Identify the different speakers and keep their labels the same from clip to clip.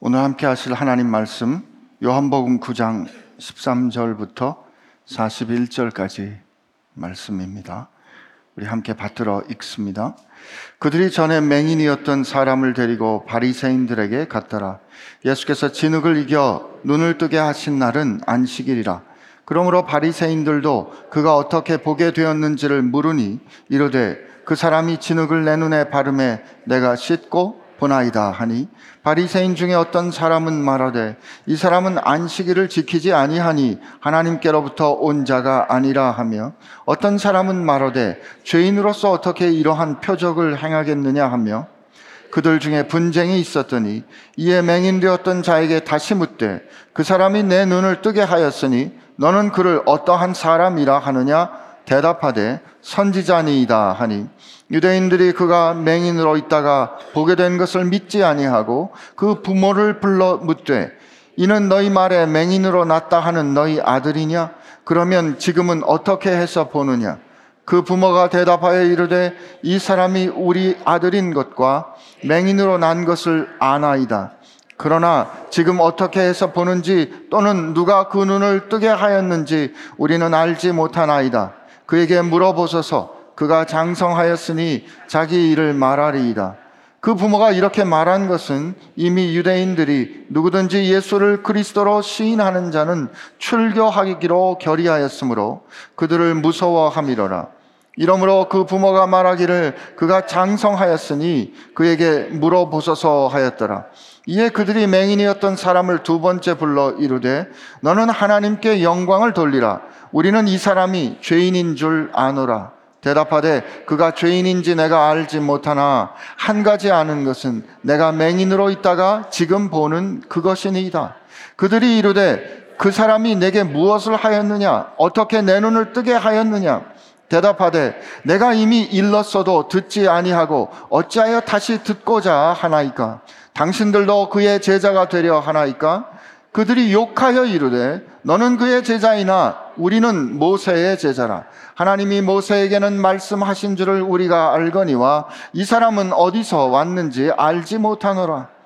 Speaker 1: 오늘 함께 하실 하나님 말씀 요한복음 9장 13절부터 41절까지 말씀입니다. 우리 함께 받들어 읽습니다. 그들이 전에 맹인이었던 사람을 데리고 바리새인들에게 갔더라. 예수께서 진흙을 이겨 눈을 뜨게 하신 날은 안식일이라. 그러므로 바리새인들도 그가 어떻게 보게 되었는지를 물으니 이르되 그 사람이 진흙을 내 눈에 바르매 내가 씻고 보나이다 하니 바리새인 중에 어떤 사람은 말하되 이 사람은 안식일을 지키지 아니하니 하나님께로부터 온 자가 아니라 하며 어떤 사람은 말하되 죄인으로서 어떻게 이러한 표적을 행하겠느냐 하며 그들 중에 분쟁이 있었더니 이에 맹인되었던 자에게 다시 묻되 그 사람이 내 눈을 뜨게 하였으니 너는 그를 어떠한 사람이라 하느냐 대답하되 선지자니이다 하니 유대인들이 그가 맹인으로 있다가 보게 된 것을 믿지 아니하고 그 부모를 불러 묻되 이는 너희 말에 맹인으로 났다 하는 너희 아들이냐? 그러면 지금은 어떻게 해서 보느냐? 그 부모가 대답하여 이르되 이 사람이 우리 아들인 것과 맹인으로 난 것을 아나이다. 그러나 지금 어떻게 해서 보는지 또는 누가 그 눈을 뜨게 하였는지 우리는 알지 못하나이다 그에게 물어보소서 그가 장성하였으니 자기 일을 말하리이다. 그 부모가 이렇게 말한 것은 이미 유대인들이 누구든지 예수를 그리스도로 시인하는 자는 출교하기로 결의하였으므로 그들을 무서워함이로라. 이러므로 그 부모가 말하기를 그가 장성하였으니 그에게 물어보소서 하였더라. 이에 그들이 맹인이었던 사람을 두 번째 불러 이르되 너는 하나님께 영광을 돌리라. 우리는 이 사람이 죄인인 줄 아노라. 대답하되 그가 죄인인지 내가 알지 못하나 한 가지 아는 것은 내가 맹인으로 있다가 지금 보는 그것이니이다. 그들이 이르되 그 사람이 내게 무엇을 하였느냐? 어떻게 내 눈을 뜨게 하였느냐? 대답하되 내가 이미 일렀어도 듣지 아니하고 어찌하여 다시 듣고자 하나이까? 당신들도 그의 제자가 되려 하나이까? 그들이 욕하여 이르되 너는 그의 제자이나 우리는 모세의 제자라. 하나님이 모세에게는 말씀하신 줄을 우리가 알거니와 이 사람은 어디서 왔는지 알지 못하노라.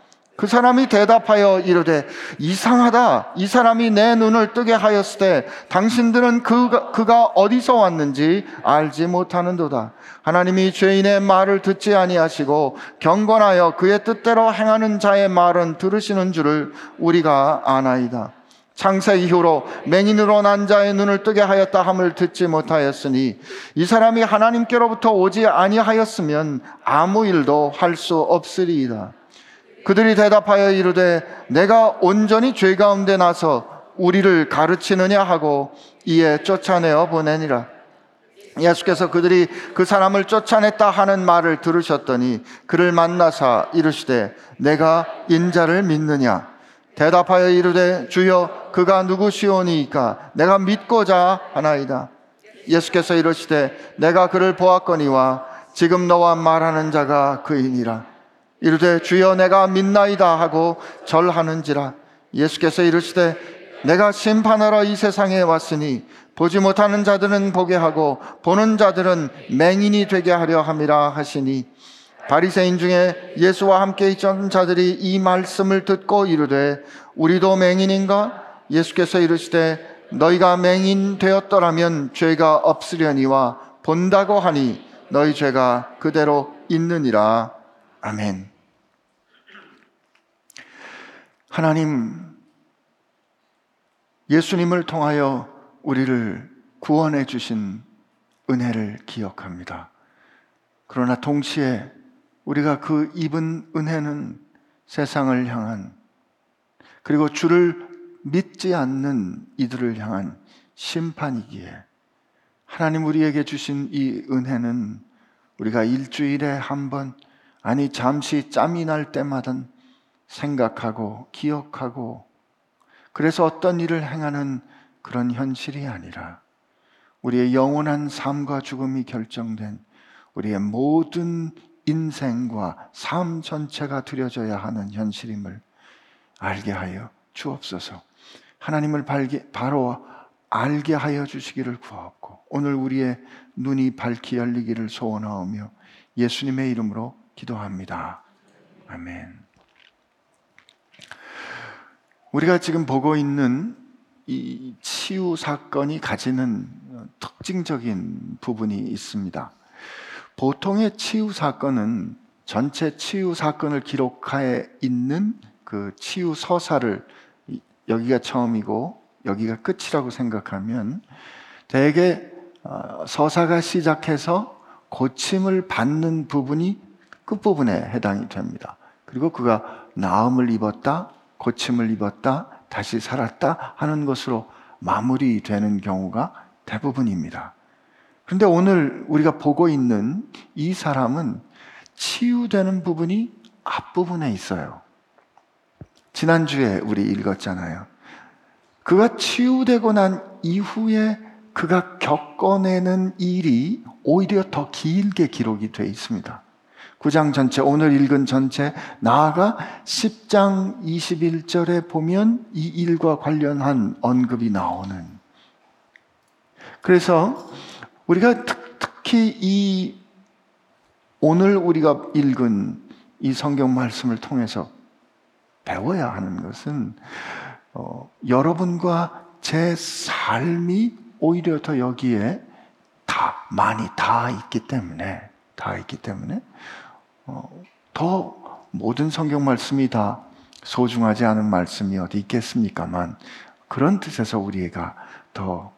Speaker 1: 그 사람이 대답하여 이르되 이상하다. 이 사람이 내 눈을 뜨게 하였을 때 당신들은 그가, 그가 어디서 왔는지 알지 못하는도다. 하나님이 죄인의 말을 듣지 아니하시고 경건하여 그의 뜻대로 행하는 자의 말은 들으시는 줄을 우리가 아나이다. 창세 이후로 맹인으로 난 자의 눈을 뜨게 하였다 함을 듣지 못하였으니 이 사람이 하나님께로부터 오지 아니하였으면 아무 일도 할 수 없으리이다. 그들이 대답하여 이르되 내가 온전히 죄 가운데 나서 우리를 가르치느냐 하고 이에 쫓아내어 보내니라. 예수께서 그들이 그 사람을 쫓아냈다 하는 말을 들으셨더니 그를 만나사 이르시되 내가 인자를 믿느냐 대답하여 이르되 주여 그가 누구시오니까 내가 믿고자 하나이다. 예수께서 이르시되 내가 그를 보았거니와 지금 너와 말하는 자가 그이니라. 이르되 주여 내가 믿나이다 하고 절하는지라. 예수께서 이르시되 내가 심판하러 이 세상에 왔으니 보지 못하는 자들은 보게 하고 보는 자들은 맹인이 되게 하려 함이라 하시니 바리새인 중에 예수와 함께 있던 자들이 이 말씀을 듣고 이르되 우리도 맹인인가? 예수께서 이르시되 너희가 맹인 되었더라면 죄가 없으려니와 본다고 하니 너희 죄가 그대로 있느니라. 아멘. 하나님, 예수님을 통하여 우리를 구원해 주신 은혜를 기억합니다. 그러나 동시에 우리가 그 입은 은혜는 세상을 향한 그리고 주를 믿지 않는 이들을 향한 심판이기에 하나님 우리에게 주신 이 은혜는 우리가 일주일에 한 번, 아니 잠시 짬이 날 때마다 생각하고 기억하고 그래서 어떤 일을 행하는 그런 현실이 아니라 우리의 영원한 삶과 죽음이 결정된 우리의 모든 인생과 삶 전체가 드려져야 하는 현실임을 알게 하여 주옵소서. 하나님을 발게, 바로 알게 하여 주시기를 구하옵고 오늘 우리의 눈이 밝히 열리기를 소원하오며 예수님의 이름으로 기도합니다. 아멘. 우리가 지금 보고 있는 이 치유 사건이 가지는 특징적인 부분이 있습니다. 보통의 치유 사건은 전체 치유 사건을 기록하에 있는 그 치유 서사를 여기가 처음이고 여기가 끝이라고 생각하면 대개 어, 서사가 시작해서 고침을 받는 부분이 끝부분에 해당이 됩니다. 그리고 그가 나음을 입었다, 고침을 입었다, 다시 살았다 하는 것으로 마무리되는 경우가 대부분입니다. 그런데 오늘 우리가 보고 있는 이 사람은 치유되는 부분이 앞부분에 있어요. 지난주에 우리 읽었잖아요. 그가 치유되고 난 이후에 그가 겪어내는 일이 오히려 더 길게 기록이 되어 있습니다. 9장 전체, 오늘 읽은 전체, 나아가 10장 21절에 보면 이 일과 관련한 언급이 나오는. 그래서 우리가 특히 이 오늘 우리가 읽은 이 성경 말씀을 통해서 배워야 하는 것은 어, 여러분과 제 삶이 오히려 더 여기에 다 많이 다 있기 때문에 다 있기 때문에 어, 더 모든 성경 말씀이 다 소중하지 않은 말씀이 어디 있겠습니까만 그런 뜻에서 우리가 더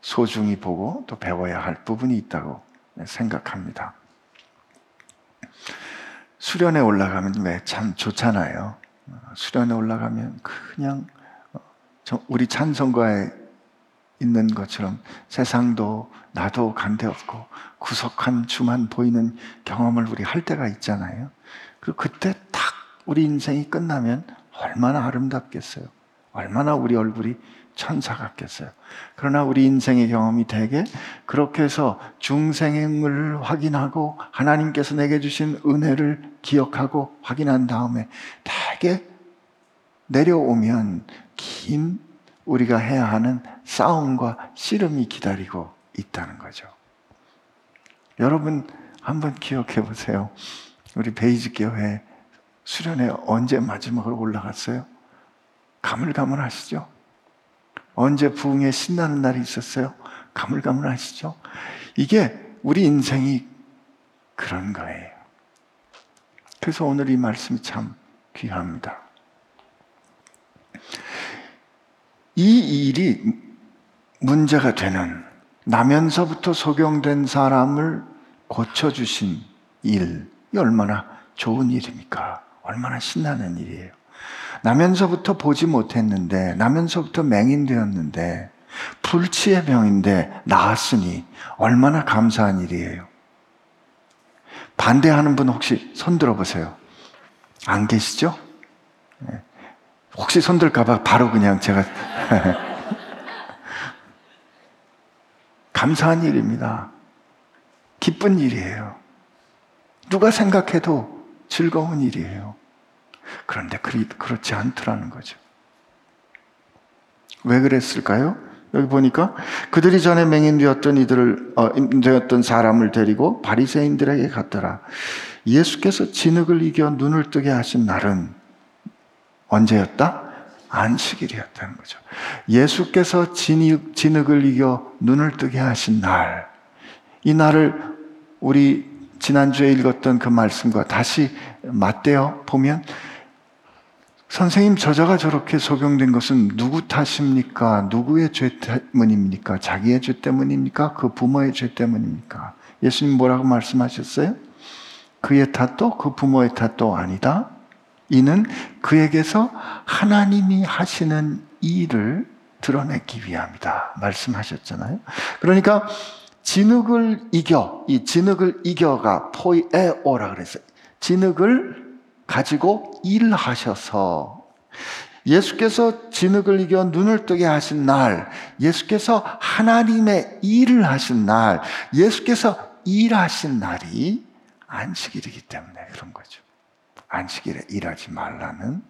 Speaker 1: 소중히 보고 또 배워야 할 부분이 있다고 생각합니다. 수련에 올라가면 참 좋잖아요. 수련에 올라가면 그냥 우리 찬송가에 있는 것처럼 세상도 나도 간데 없고 구석한 주만 보이는 경험을 우리 할 때가 있잖아요. 그리고 그때 딱 우리 인생이 끝나면 얼마나 아름답겠어요. 얼마나 우리 얼굴이 천사 같겠어요. 그러나 우리 인생의 경험이 되게 그렇게 해서 중생을 확인하고 하나님께서 내게 주신 은혜를 기억하고 확인한 다음에 되게 내려오면 긴 우리가 해야 하는 싸움과 씨름이 기다리고 있다는 거죠. 여러분 한번 기억해 보세요. 우리 베이지 교회 수련회 언제 마지막으로 올라갔어요? 가물가물하시죠? 언제 부흥에 신나는 날이 있었어요? 가물가물하시죠? 이게 우리 인생이 그런 거예요. 그래서 오늘 이 말씀이 참 귀합니다. 이 일이 문제가 되는 나면서부터 소경된 사람을 고쳐주신 일 이 얼마나 좋은 일입니까? 얼마나 신나는 일이에요. 나면서부터 보지 못했는데, 나면서부터 맹인되었는데, 불치의 병인데 나았으니 얼마나 감사한 일이에요. 반대하는 분 혹시 손 들어보세요. 안 계시죠? 네. 혹시 손 들까봐 바로 그냥 제가 감사한 일입니다. 기쁜 일이에요. 누가 생각해도 즐거운 일이에요. 그런데 그렇지 않더라는 거죠. 왜 그랬을까요? 여기 보니까 그들이 전에 맹인되었던 이들을 어, 되었던 사람을 데리고 바리새인들에게 갔더라. 예수께서 진흙을 이겨 눈을 뜨게 하신 날은 언제였다? 안식일이었다는 거죠. 예수께서 진흙, 진흙 을 이겨 눈을 뜨게 하신 날, 이 날을 우리 지난주에 읽었던 그 말씀과 다시 맞대어 보면 선생님 저자가 저렇게 소경된 것은 누구 탓입니까? 누구의 죄 때문입니까? 자기의 죄 때문입니까? 그 부모의 죄 때문입니까? 예수님 뭐라고 말씀하셨어요? 그의 탓도 그 부모의 탓도 아니다. 이는 그에게서 하나님이 하시는 일을 드러내기 위함이다. 말씀하셨잖아요. 그러니까 진흙을 이겨, 이 진흙을 이겨가 포이에오라 그랬어요. 진흙을 가지고 일하셔서 예수께서 진흙을 이겨 눈을 뜨게 하신 날, 예수께서 하나님의 일을 하신 날, 예수께서 일하신 날이 안식일이기 때문에 그런 거죠. 안식일에 일하지 말라는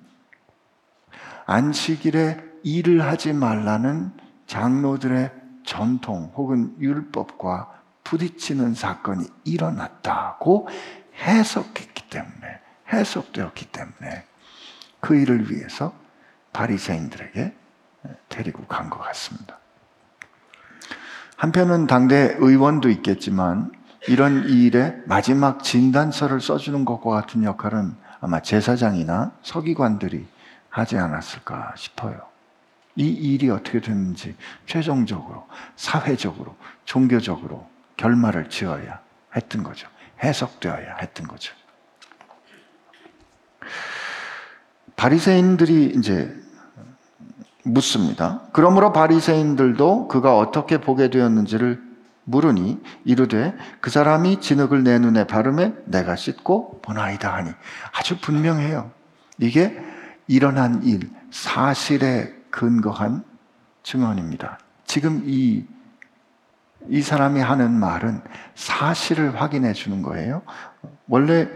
Speaker 1: 안식일에 일을 하지 말라는 장로들의 전통 혹은 율법과 부딪히는 사건이 일어났다고 해석했기 때문에 해석되었기 때문에 그 일을 위해서 바리새인들에게 데리고 간 것 같습니다. 한편은 당대 의원도 있겠지만 이런 일에 마지막 진단서를 써주는 것과 같은 역할은 아마 제사장이나 서기관들이 하지 않았을까 싶어요. 이 일이 어떻게 됐는지 최종적으로 사회적으로 종교적으로 결말을 지어야 했던 거죠. 해석되어야 했던 거죠. 바리새인들이 이제 묻습니다. 그러므로 바리새인들도 그가 어떻게 보게 되었는지를 물으니 이르되 그 사람이 진흙을 내 눈에 바르매 내가 씻고 보나이다 하니 아주 분명해요. 이게 일어난 일, 사실에 근거한 증언입니다. 지금 이, 이 사람이 하는 말은 사실을 확인해 주는 거예요. 원래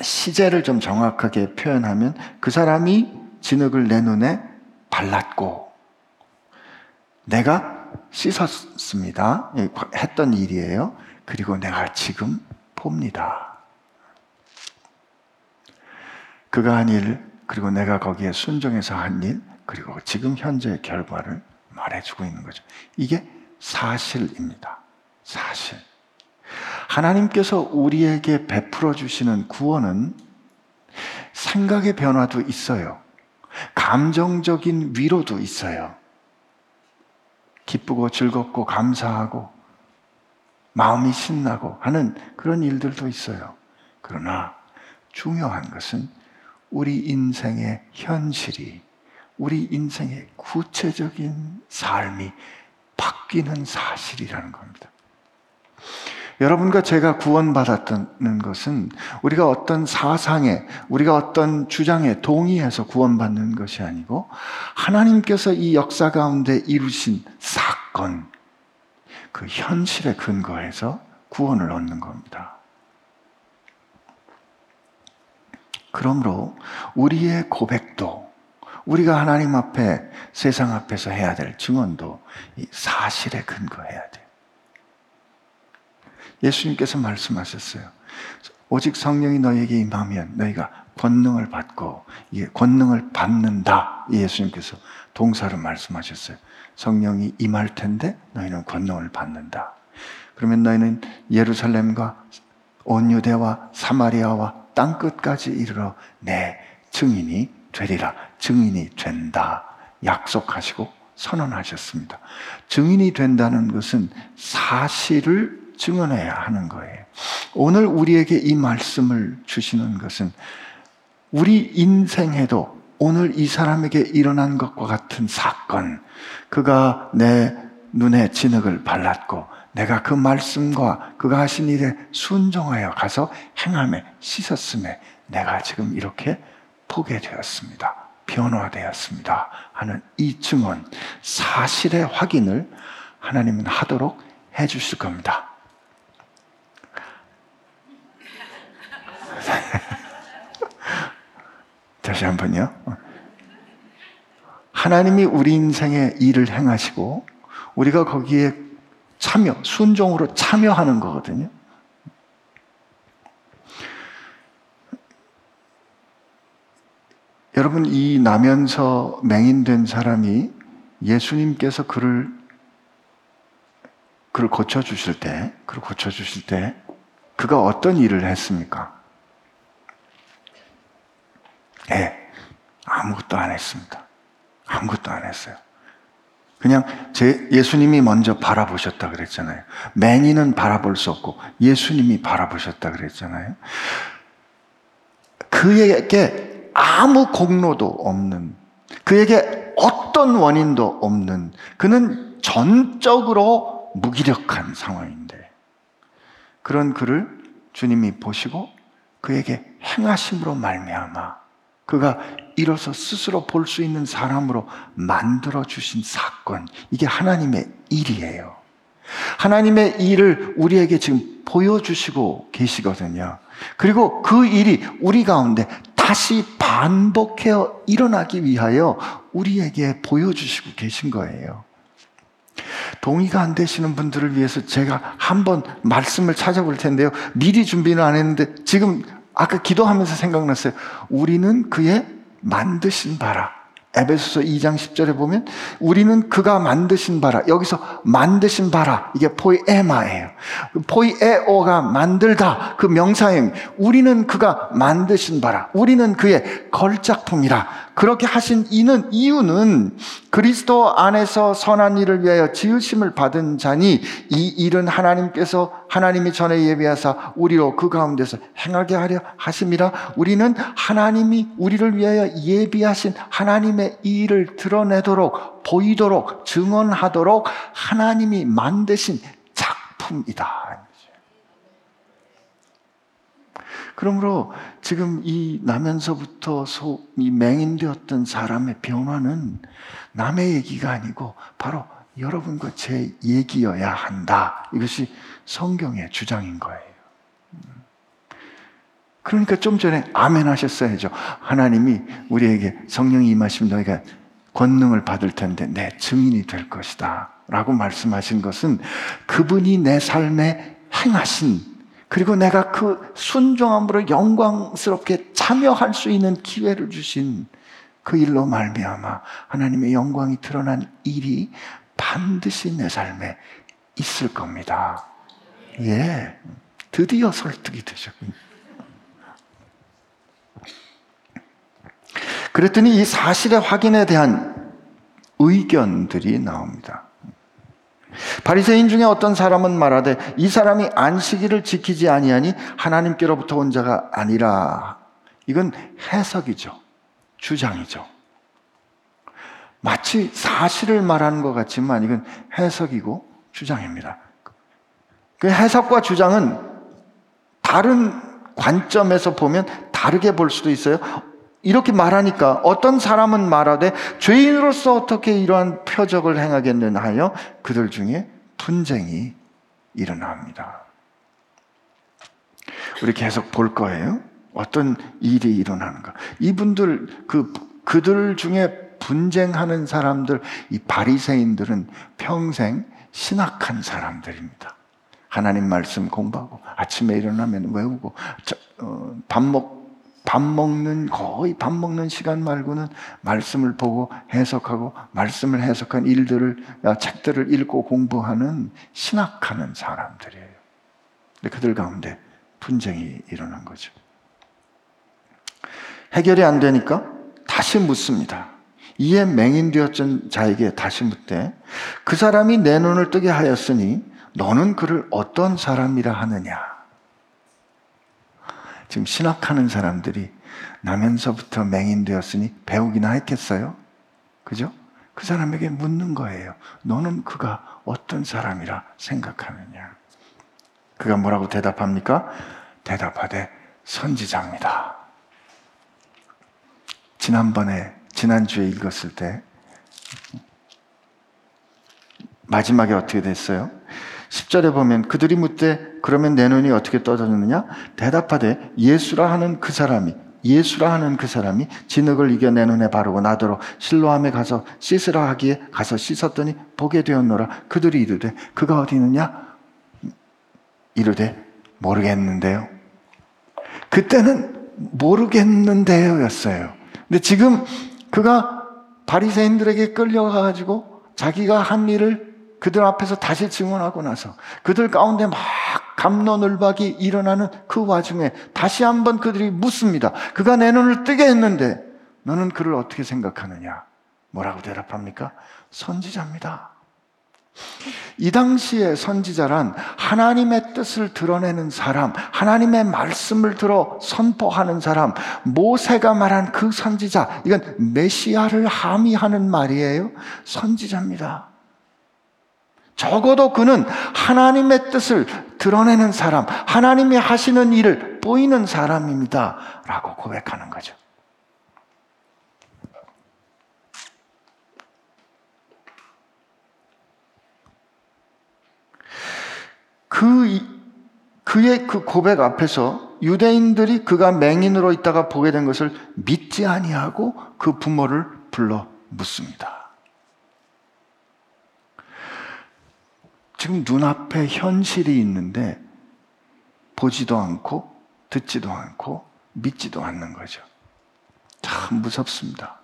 Speaker 1: 시제를 좀 정확하게 표현하면 그 사람이 진흙을 내 눈에 발랐고 내가 씻었습니다. 예, 했던 일이에요. 그리고 내가 지금 봅니다. 그가 한 일, 그리고 내가 거기에 순종해서 한 일, 그리고 지금 현재 결과를 말해주고 있는 거죠. 이게 사실입니다. 사실. 하나님께서 우리에게 베풀어 주시는 구원은 생각의 변화도 있어요. 감정적인 위로도 있어요. 기쁘고 즐겁고 감사하고 마음이 신나고 하는 그런 일들도 있어요. 그러나 중요한 것은 우리 인생의 현실이, 우리 인생의 구체적인 삶이 바뀌는 사실이라는 겁니다. 여러분과 제가 구원받았다는 것은 우리가 어떤 사상에, 우리가 어떤 주장에 동의해서 구원받는 것이 아니고 하나님께서 이 역사 가운데 이루신 사건, 그 현실에 근거해서 구원을 얻는 겁니다. 그러므로 우리의 고백도 우리가 하나님 앞에 세상 앞에서 해야 될 증언도 이 사실에 근거해야 돼요. 예수님께서 말씀하셨어요. 오직 성령이 너에게 임하면 너희가 권능을 받고 이게 권능을 받는다. 예수님께서 동사로 말씀하셨어요. 성령이 임할 텐데 너희는 권능을 받는다. 그러면 너희는 예루살렘과 온 유대와 사마리아와 땅 끝까지 이르러 내 증인이 되리라. 증인이 된다. 약속하시고 선언하셨습니다. 증인이 된다는 것은 사실을 증언해야 하는 거예요. 오늘 우리에게 이 말씀을 주시는 것은 우리 인생에도 오늘 이 사람에게 일어난 것과 같은 사건, 그가 내 눈에 진흙을 발랐고 내가 그 말씀과 그가 하신 일에 순종하여 가서 행함에 씻었음에 내가 지금 이렇게 보게 되었습니다. 변화되었습니다. 하는 이 증언, 사실의 확인을 하나님은 하도록 해 주실 겁니다. 다시 한 번요. 하나님이 우리 인생에 일을 행하시고 우리가 거기에 참여, 순종으로 참여하는 거거든요. 여러분, 이 나면서 맹인된 사람이 예수님께서 그를, 그를 고쳐주실 때, 그를 고쳐주실 때, 그가 어떤 일을 했습니까? 예, 네, 아무것도 안 했습니다. 아무것도 안 했어요. 그냥 제 예수님이 먼저 바라보셨다 그랬잖아요. 맹인은 바라볼 수 없고 예수님이 바라보셨다 그랬잖아요. 그에게 아무 공로도 없는 그에게 어떤 원인도 없는 그는 전적으로 무기력한 상황인데 그런 그를 주님이 보시고 그에게 행하심으로 말미암아 그가 일어서 스스로 볼 수 있는 사람으로 만들어 주신 사건. 이게 하나님의 일이에요. 하나님의 일을 우리에게 지금 보여주시고 계시거든요. 그리고 그 일이 우리 가운데 다시 반복해 일어나기 위하여 우리에게 보여주시고 계신 거예요. 동의가 안 되시는 분들을 위해서 제가 한번 말씀을 찾아볼 텐데요. 미리 준비는 안 했는데 지금 아까 기도하면서 생각났어요. 우리는 그의 만드신 바라. 에베소서 2장 10절에 보면 우리는 그가 만드신 바라. 여기서 만드신 바라. 이게 포이에마예요. 포이에오가 만들다. 그 명사형 우리는 그가 만드신 바라. 우리는 그의 걸작품이라 그렇게 하신 이는 이유는 그리스도 안에서 선한 일을 위하여 지으심을 받은 자니 이 일은 하나님께서 하나님이 전에 예비하사 우리로 그 가운데서 행하게 하려 하심이라 우리는 하나님이 우리를 위하여 예비하신 하나님의 일을 드러내도록 보이도록 증언하도록 하나님이 만드신 작품이다. 그러므로 지금 이 나면서부터 소, 이 맹인되었던 사람의 변화는 남의 얘기가 아니고 바로 여러분과 제 얘기여야 한다. 이것이 성경의 주장인 거예요. 그러니까 좀 전에 아멘 하셨어야죠. 하나님이 우리에게 성령이 임하시면 너희가 권능을 받을 텐데 내 증인이 될 것이다. 라고 말씀하신 것은 그분이 내 삶에 행하신 그리고 내가 그 순종함으로 영광스럽게 참여할 수 있는 기회를 주신 그 일로 말미암아 하나님의 영광이 드러난 일이 반드시 내 삶에 있을 겁니다. 예, 드디어 설득이 되셨군요. 그랬더니 이 사실의 확인에 대한 의견들이 나옵니다. 바리새인 중에 어떤 사람은 말하되 이 사람이 안식일을 지키지 아니하니 하나님께로부터 온 자가 아니라 이건 해석이죠. 주장이죠. 마치 사실을 말하는 것 같지만 이건 해석이고 주장입니다. 그 해석과 주장은 다른 관점에서 보면 다르게 볼 수도 있어요. 이렇게 말하니까 어떤 사람은 말하되 죄인으로서 어떻게 이러한 표적을 행하겠는 하여 그들 중에 분쟁이 일어납니다. 우리 계속 볼 거예요. 어떤 일이 일어나는가. 이분들 그 그들 중에 분쟁하는 사람들 이 바리새인들은 평생 신학한 사람들입니다. 하나님 말씀 공부하고 아침에 일어나면 외우고 어, 밥먹 밥 먹는 거의 밥 먹는 시간 말고는 말씀을 보고 해석하고 말씀을 해석한 일들을 책들을 읽고 공부하는 신학하는 사람들이에요. 근데 그들 가운데 분쟁이 일어난 거죠. 해결이 안 되니까 다시 묻습니다. 이에 맹인되었던 자에게 다시 묻되 그 사람이 내 눈을 뜨게 하였으니 너는 그를 어떤 사람이라 하느냐? 지금 신학하는 사람들이 나면서부터 맹인되었으니 배우기나 했겠어요? 그죠? 그 사람에게 묻는 거예요. 너는 그가 어떤 사람이라 생각하느냐? 그가 뭐라고 대답합니까? 대답하되 선지자입니다. 지난번에, 지난주에 읽었을 때, 마지막에 어떻게 됐어요? 10절에 보면 그들이 묻되 그러면 내 눈이 어떻게 떠졌느냐? 대답하되 예수라 하는 그 사람이 예수라 하는 그 사람이 진흙을 이겨 내 눈에 바르고 나더러 실로함에 가서 씻으라 하기에 가서 씻었더니 보게 되었노라. 그들이 이르되 그가 어디 있느냐? 이르되 모르겠는데요. 그때는 모르겠는데요였어요. 근데 지금 그가 바리새인들에게 끌려가 가지고 자기가 한 일을 그들 앞에서 다시 증언하고 나서 그들 가운데 막 감론을박이 일어나는 그 와중에 다시 한번 그들이 묻습니다. 그가 내 눈을 뜨게 했는데 너는 그를 어떻게 생각하느냐? 뭐라고 대답합니까? 선지자입니다. 이 당시에 선지자란 하나님의 뜻을 드러내는 사람, 하나님의 말씀을 들어 선포하는 사람, 모세가 말한 그 선지자, 이건 메시아를 함의하는 말이에요. 선지자입니다. 적어도 그는 하나님의 뜻을 드러내는 사람, 하나님이 하시는 일을 보이는 사람입니다. 라고 고백하는 거죠. 그, 그의 그 고백 앞에서 유대인들이 그가 맹인으로 있다가 보게 된 것을 믿지 아니하고 그 부모를 불러 묻습니다. 지금 눈앞에 현실이 있는데 보지도 않고 듣지도 않고 믿지도 않는 거죠. 참 무섭습니다.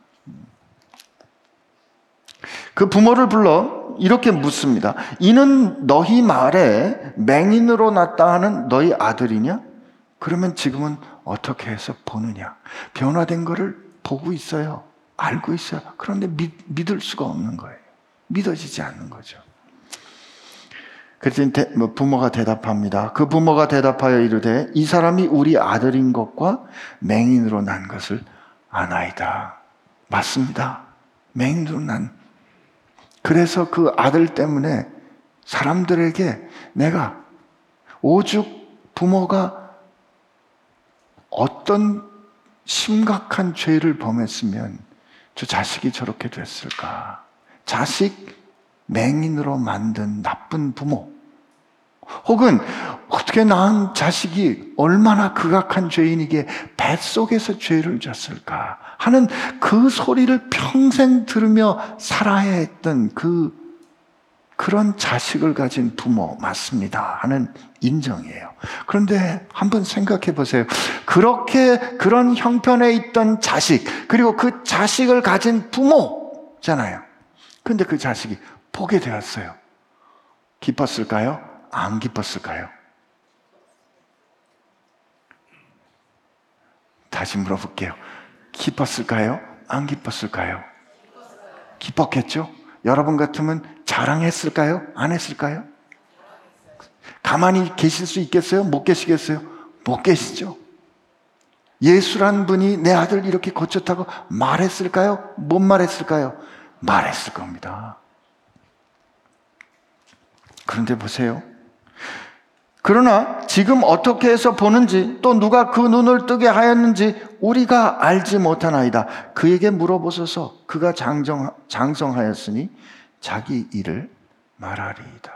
Speaker 1: 그 부모를 불러 이렇게 묻습니다. 이는 너희 말에 맹인으로 났다 하는 너희 아들이냐? 그러면 지금은 어떻게 해서 보느냐? 변화된 것을 보고 있어요. 알고 있어요. 그런데 믿, 믿을 수가 없는 거예요. 믿어지지 않는 거죠. 그랬더니 뭐 부모가 대답합니다. 그 부모가 대답하여 이르되 이 사람이 우리 아들인 것과 맹인으로 난 것을 아나이다. 맞습니다. 맹인으로 난. 그래서 그 아들 때문에 사람들에게 내가 오죽 부모가 어떤 심각한 죄를 범했으면 저 자식이 저렇게 됐을까? 자식 맹인으로 만든 나쁜 부모. 혹은 어떻게 낳은 자식이 얼마나 극악한 죄인에게 뱃속에서 죄를 졌을까 하는 그 소리를 평생 들으며 살아야 했던 그 그런 자식을 가진 부모 맞습니다 하는 인정이에요. 그런데 한번 생각해 보세요. 그렇게 그런 형편에 있던 자식 그리고 그 자식을 가진 부모잖아요. 근데 그 자식이 보게 되었어요. 기뻤을까요? 안 기뻤을까요? 다시 물어볼게요. 기뻤을까요? 안 기뻤을까요? 기뻤겠죠? 여러분 같으면 자랑했을까요? 안 했을까요? 가만히 계실 수 있겠어요? 못 계시겠어요? 못 계시죠? 예수란 분이 내 아들 이렇게 고쳤다고 말했을까요? 못 말했을까요? 말했을 겁니다. 그런데 보세요. 그러나 지금 어떻게 해서 보는지 또 누가 그 눈을 뜨게 하였는지 우리가 알지 못하나이다. 그에게 물어보소서 그가 장정, 장성하였으니 자기 일을 말하리이다.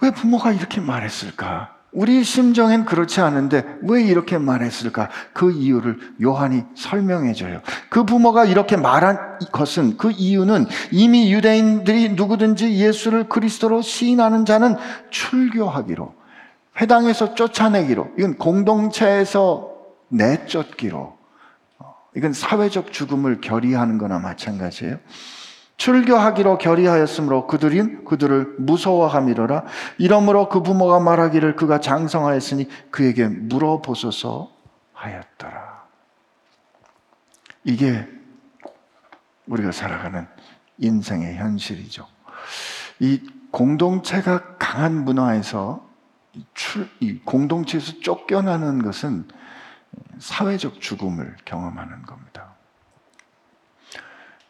Speaker 1: 왜 부모가 이렇게 말했을까? 우리 심정엔 그렇지 않은데 왜 이렇게 말했을까? 그 이유를 요한이 설명해 줘요. 그 부모가 이렇게 말한 것은 그 이유는 이미 유대인들이 누구든지 예수를 그리스도로 시인하는 자는 출교하기로 회당에서 쫓아내기로 이건 공동체에서 내쫓기로 어, 이건 사회적 죽음을 결의하는 거나 마찬가지예요. 출교하기로 결의하였으므로 그들인 그들을 무서워함이로라 이러므로 그 부모가 말하기를 그가 장성하였으니 그에게 물어보소서 하였더라. 이게 우리가 살아가는 인생의 현실이죠. 이 공동체가 강한 문화에서 출, 이 공동체에서 쫓겨나는 것은 사회적 죽음을 경험하는 겁니다.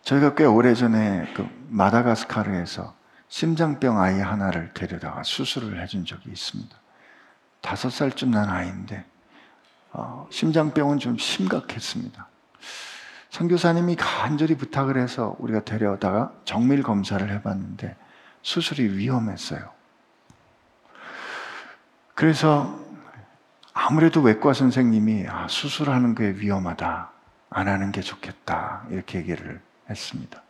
Speaker 1: 저희가 꽤 오래전에 그 마다가스카르에서 심장병 아이 하나를 데려다가 수술을 해준 적이 있습니다. 다섯 살쯤 난 아이인데 어, 심장병은 좀 심각했습니다. 선교사님이 간절히 부탁을 해서 우리가 데려다가 정밀 검사를 해봤는데 수술이 위험했어요. 그래서 아무래도 외과 선생님이 아, 수술하는 게 위험하다. 안 하는 게 좋겠다. 이렇게 얘기를 했습니다.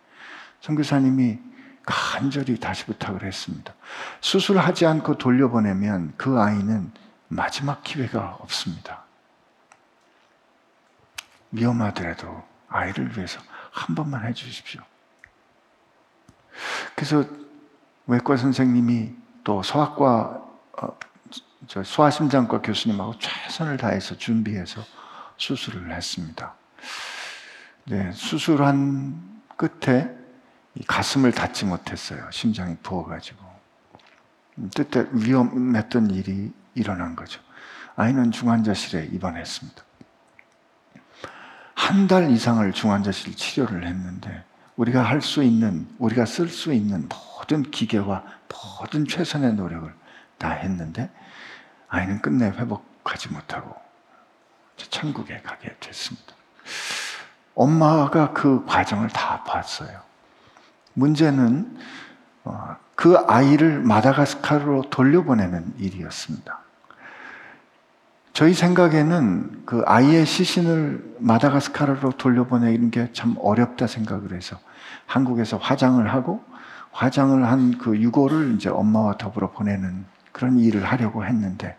Speaker 1: 선교사님이 간절히 다시 부탁을 했습니다. 수술하지 않고 돌려보내면 그 아이는 마지막 기회가 없습니다. 위험하더라도 아이를 위해서 한 번만 해주십시오. 그래서 외과 선생님이 또 소아과 어, 소아심장과 교수님하고 최선을 다해서 준비해서 수술을 했습니다. 네, 수술한 끝에 가슴을 닫지 못했어요. 심장이 부어가지고. 그때 위험했던 일이 일어난 거죠. 아이는 중환자실에 입원했습니다. 한 달 이상을 중환자실 치료를 했는데 우리가 할 수 있는, 우리가 쓸 수 있는 모든 기계와 모든 최선의 노력을 다 했는데 아이는 끝내 회복하지 못하고 천국에 가게 됐습니다. 엄마가 그 과정을 다 봤어요. 문제는 어, 그 아이를 마다가스카르로 돌려보내는 일이었습니다. 저희 생각에는 그 아이의 시신을 마다가스카르로 돌려보내는 게 참 어렵다 생각을 해서 한국에서 화장을 하고 화장을 한 그 유고를 이제 엄마와 더불어 보내는 그런 일을 하려고 했는데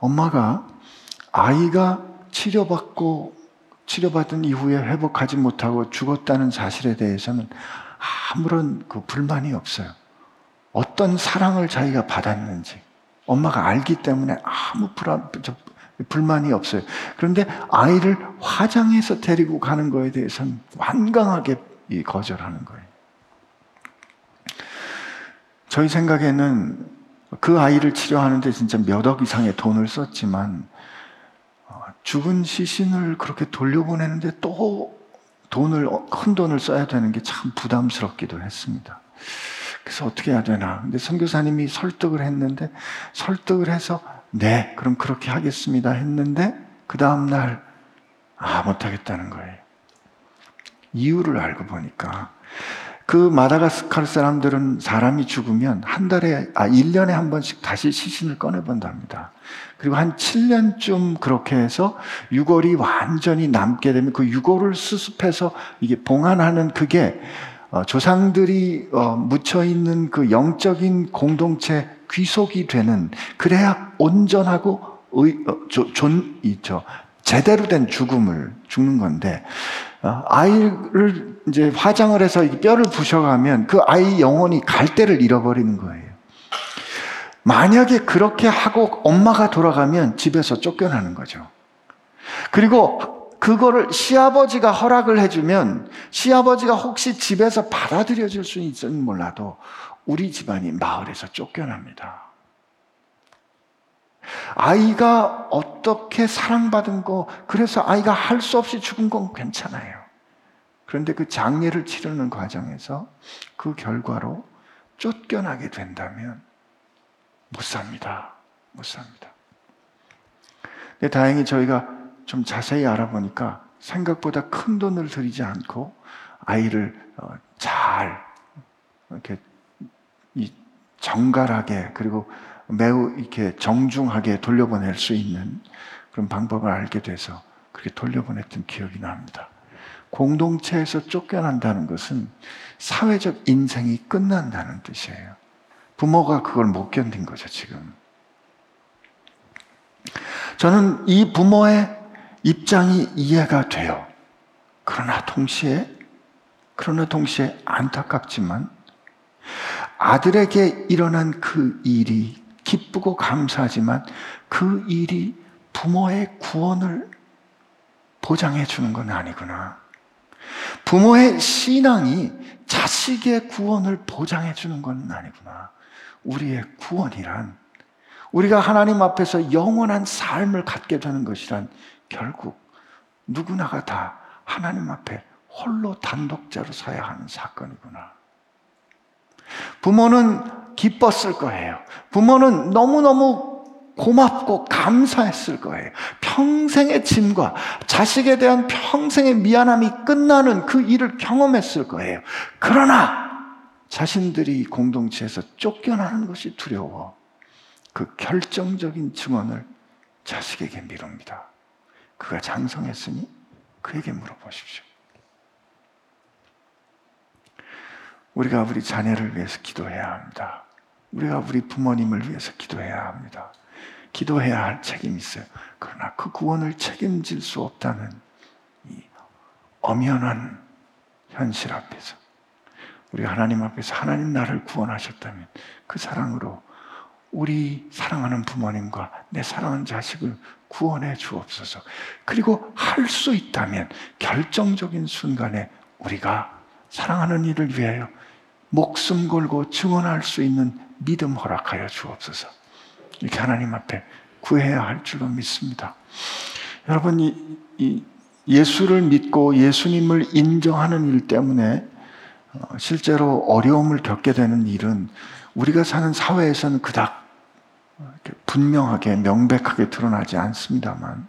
Speaker 1: 엄마가 아이가 치료받고 치료받은 이후에 회복하지 못하고 죽었다는 사실에 대해서는 아무런 그 불만이 없어요. 어떤 사랑을 자기가 받았는지 엄마가 알기 때문에 아무 불안, 불만이 없어요. 그런데 아이를 화장해서 데리고 가는 거에 대해서는 완강하게 거절하는 거예요. 저희 생각에는 그 아이를 치료하는데 진짜 몇 억 이상의 돈을 썼지만 어, 죽은 시신을 그렇게 돌려보내는데 또 돈을 큰 돈을 써야 되는 게 참 부담스럽기도 했습니다. 그래서 어떻게 해야 되나? 근데 선교사님이 설득을 했는데 설득을 해서 네, 그럼 그렇게 하겠습니다 했는데 그 다음 날 아, 못 하겠다는 거예요. 이유를 알고 보니까 그 마다가스카르 사람들은 사람이 죽으면 한 달에, 아, 1년에 한 번씩 다시 시신을 꺼내본답니다. 그리고 한 7년쯤 그렇게 해서 유골이 완전히 남게 되면 그 유골을 수습해서 이게 봉안하는 그게 어, 조상들이 어, 묻혀 있는 그 영적인 공동체 귀속이 되는 그래야 온전하고 의, 어, 조, 존 있죠. 제대로 된 죽음을 죽는 건데 어, 아이를 이제 화장을 해서 뼈를 부셔가면 그 아이 영혼이 갈대를 잃어버리는 거예요. 만약에 그렇게 하고 엄마가 돌아가면 집에서 쫓겨나는 거죠. 그리고 그거를 시아버지가 허락을 해주면 시아버지가 혹시 집에서 받아들여 줄수 있을지 몰라도 우리 집안이 마을에서 쫓겨납니다. 아이가 어떻게 사랑받은 거, 그래서 아이가 할 수 없이 죽은 건 괜찮아요. 그런데 그 장례를 치르는 과정에서 그 결과로 쫓겨나게 된다면 못 삽니다. 못 삽니다. 근데 다행히 저희가 좀 자세히 알아보니까 생각보다 큰 돈을 들이지 않고 아이를 어, 잘 이렇게 정갈하게 그리고 매우 이렇게 정중하게 돌려보낼 수 있는 그런 방법을 알게 돼서 그렇게 돌려보냈던 기억이 납니다. 공동체에서 쫓겨난다는 것은 사회적 인생이 끝난다는 뜻이에요. 부모가 그걸 못 견딘 거죠, 지금. 저는 이 부모의 입장이 이해가 돼요. 그러나 동시에, 그러나 동시에 안타깝지만 아들에게 일어난 그 일이 기쁘고 감사하지만 그 일이 부모의 구원을 보장해 주는 건 아니구나. 부모의 신앙이 자식의 구원을 보장해 주는 건 아니구나. 우리의 구원이란 우리가 하나님 앞에서 영원한 삶을 갖게 되는 것이란 결국 누구나가 다 하나님 앞에 홀로 단독자로 서야 하는 사건이구나. 부모는 기뻤을 거예요. 부모는 너무너무 고맙고 감사했을 거예요. 평생의 짐과 자식에 대한 평생의 미안함이 끝나는 그 일을 경험했을 거예요. 그러나 자신들이 공동체에서 쫓겨나는 것이 두려워 그 결정적인 증언을 자식에게 미룹니다. 그가 장성했으니 그에게 물어보십시오. 우리가 우리 자녀를 위해서 기도해야 합니다. 우리가 우리 부모님을 위해서 기도해야 합니다. 기도해야 할 책임이 있어요. 그러나 그 구원을 책임질 수 없다는 이 엄연한 현실 앞에서 우리가 하나님 앞에서 하나님 나를 구원하셨다면 그 사랑으로 우리 사랑하는 부모님과 내 사랑하는 자식을 구원해 주옵소서. 그리고 할 수 있다면 결정적인 순간에 우리가 사랑하는 이를 위하여 목숨 걸고 증언할 수 있는 믿음 허락하여 주옵소서. 이렇게 하나님 앞에 구해야 할 줄로 믿습니다. 여러분, 이, 이 예수를 믿고 예수님을 인정하는 일 때문에 어, 실제로 어려움을 겪게 되는 일은 우리가 사는 사회에서는 그닥 분명하게 명백하게 드러나지 않습니다만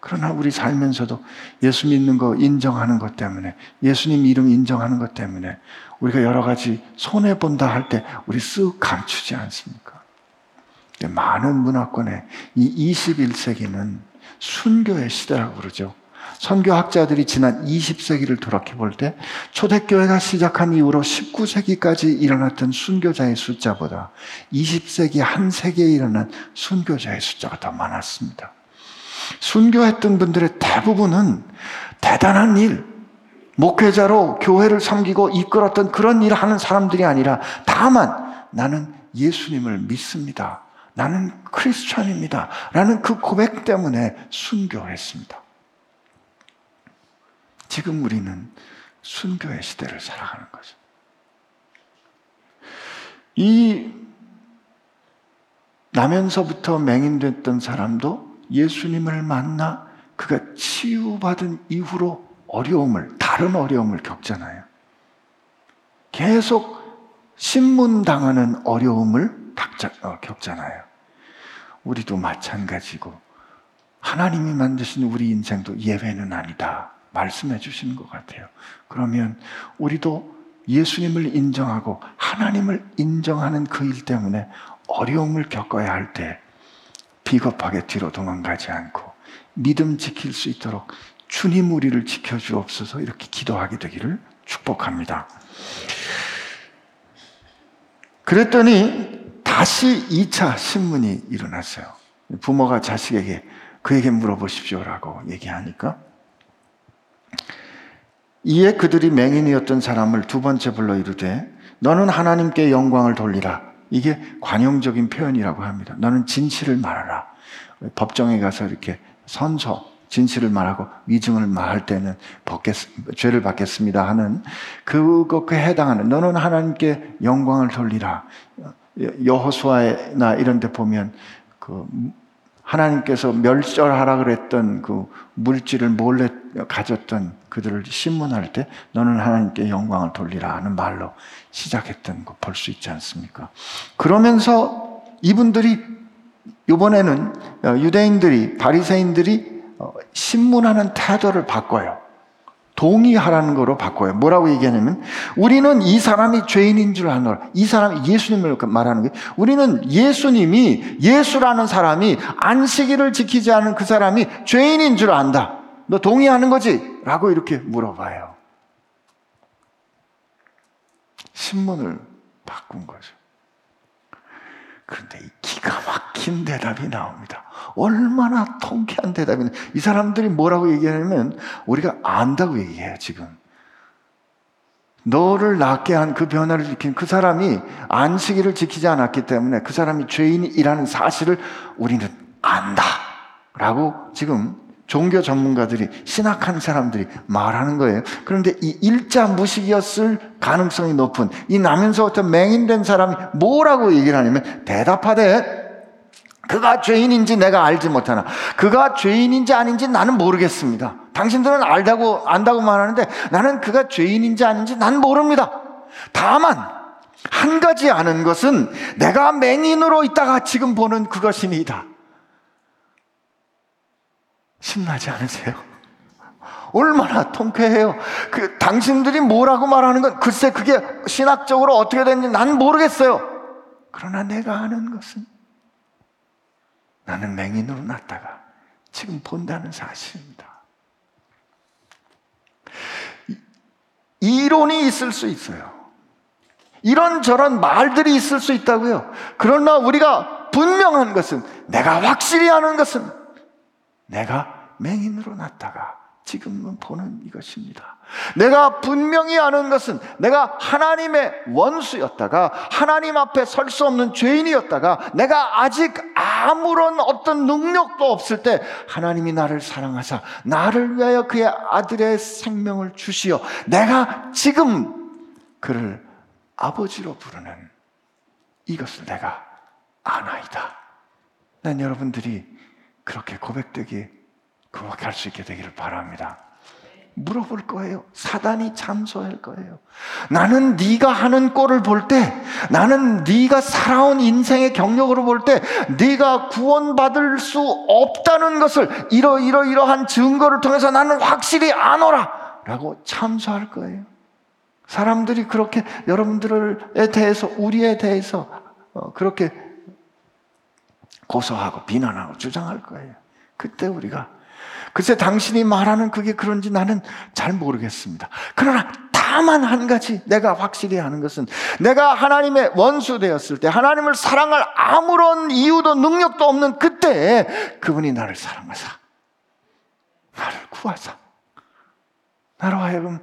Speaker 1: 그러나 우리 살면서도 예수 믿는 거 인정하는 것 때문에 예수님 이름 인정하는 것 때문에 우리가 여러 가지 손해 본다 할 때 우리 쓱 감추지 않습니까? 많은 문화권의 이 21세기는 순교의 시대라고 그러죠. 선교학자들이 지난 20세기를 돌아해 볼때 초대교회가 시작한 이후로 19세기까지 일어났던 순교자의 숫자보다 20세기 한 세기에 일어난 순교자의 숫자가 더 많았습니다. 순교했던 분들의 대부분은 대단한 일, 목회자로 교회를 섬기고 이끌었던 그런 일을 하는 사람들이 아니라 다만 나는 예수님을 믿습니다. 나는 크리스천입니다. 라는 그 고백 때문에 순교했습니다. 지금 우리는 순교의 시대를 살아가는 거죠. 이 나면서부터 맹인됐던 사람도 예수님을 만나 그가 치유받은 이후로 어려움을, 다른 어려움을 겪잖아요. 계속 신문당하는 어려움을 어, 겪잖아요. 우리도 마찬가지고, 하나님이 만드신 우리 인생도 예외는 아니다. 말씀해 주시는 것 같아요. 그러면 우리도 예수님을 인정하고 하나님을 인정하는 그 일 때문에 어려움을 겪어야 할 때 비겁하게 뒤로 도망가지 않고 믿음 지킬 수 있도록 주님 우리를 지켜주옵소서 이렇게 기도하게 되기를 축복합니다. 그랬더니 다시 2차 신문이 일어났어요. 부모가 자식에게 그에게 물어보십시오라고 얘기하니까 이에 그들이 맹인이었던 사람을 두 번째 불러 이르되 너는 하나님께 영광을 돌리라. 이게 관용적인 표현이라고 합니다. 너는 진실을 말하라. 법정에 가서 이렇게 선서 진실을 말하고 위증을 말할 때는 벗겠, 죄를 받겠습니다 하는 그것에 해당하는 너는 하나님께 영광을 돌리라. 여호수아나 이런 데 보면 그 하나님께서 멸절하라 그랬던 그 물질을 몰래 가졌던 그들을 신문할 때 너는 하나님께 영광을 돌리라 하는 말로 시작했던 거 볼 수 있지 않습니까? 그러면서 이분들이 이번에는 유대인들이 바리새인들이 어, 신문하는 태도를 바꿔요. 동의하라는 거로 바꿔요. 뭐라고 얘기하냐면 우리는 이 사람이 죄인인 줄 아노라. 이 사람이 예수님을 말하는 게 우리는 예수님이 예수라는 사람이 안식일을 지키지 않은 그 사람이 죄인인 줄 안다. 너 동의하는 거지? 라고 이렇게 물어봐요. 신문을 바꾼 거죠. 그런데 이 기가 막힌 대답이 나옵니다. 얼마나 통쾌한 대답이냐. 이 사람들이 뭐라고 얘기하냐면 우리가 안다고 얘기해요, 지금. 너를 낫게 한 그 변화를 일으킨 그 사람이 안식일을 지키지 않았기 때문에 그 사람이 죄인이라는 사실을 우리는 안다. 라고 지금 종교 전문가들이 신학한 사람들이 말하는 거예요. 그런데 이 일자 무식이었을 가능성이 높은 이 나면서부터 맹인된 사람이 뭐라고 얘기를 하냐면 대답하되 그가 죄인인지 내가 알지 못하나 그가 죄인인지 아닌지 나는 모르겠습니다. 당신들은 알다고 안다고 말하는데 나는 그가 죄인인지 아닌지 난 모릅니다. 다만 한 가지 아는 것은 내가 맹인으로 있다가 지금 보는 그것입니다. 신나지 않으세요? 얼마나 통쾌해요. 그 당신들이 뭐라고 말하는 건 글쎄 그게 신학적으로 어떻게 되는지 난 모르겠어요. 그러나 내가 아는 것은 나는 맹인으로 났다가 지금 본다는 사실입니다. 이론이 있을 수 있어요. 이런저런 말들이 있을 수 있다고요. 그러나 우리가 분명한 것은 내가 확실히 아는 것은 내가 맹인으로 났다가 지금은 보는 이것입니다. 내가 분명히 아는 것은 내가 하나님의 원수였다가 하나님 앞에 설 수 없는 죄인이었다가 내가 아직 아무런 어떤 능력도 없을 때 하나님이 나를 사랑하사 나를 위하여 그의 아들의 생명을 주시어 내가 지금 그를 아버지로 부르는 이것을 내가 아나이다. 난 여러분들이 그렇게 고백되기 그렇게 할수 있게 되기를 바랍니다. 물어볼 거예요. 사단이 참소할 거예요. 나는 네가 하는 꼴을 볼 때, 나는 네가 살아온 인생의 경력으로 볼 때, 네가 구원받을 수 없다는 것을 이러 이러 이러한 증거를 통해서 나는 확실히 아노라 라고 참소할 거예요. 사람들이 그렇게 여러분들에 대해서 우리에 대해서 어, 그렇게 고소하고 비난하고 주장할 거예요. 그때 우리가 글쎄 당신이 말하는 그게 그런지 나는 잘 모르겠습니다. 그러나 다만 한 가지 내가 확실히 아는 것은 내가 하나님의 원수 되었을 때 하나님을 사랑할 아무런 이유도 능력도 없는 그때 그분이 나를 사랑하사 나를 구하사 나로 하여금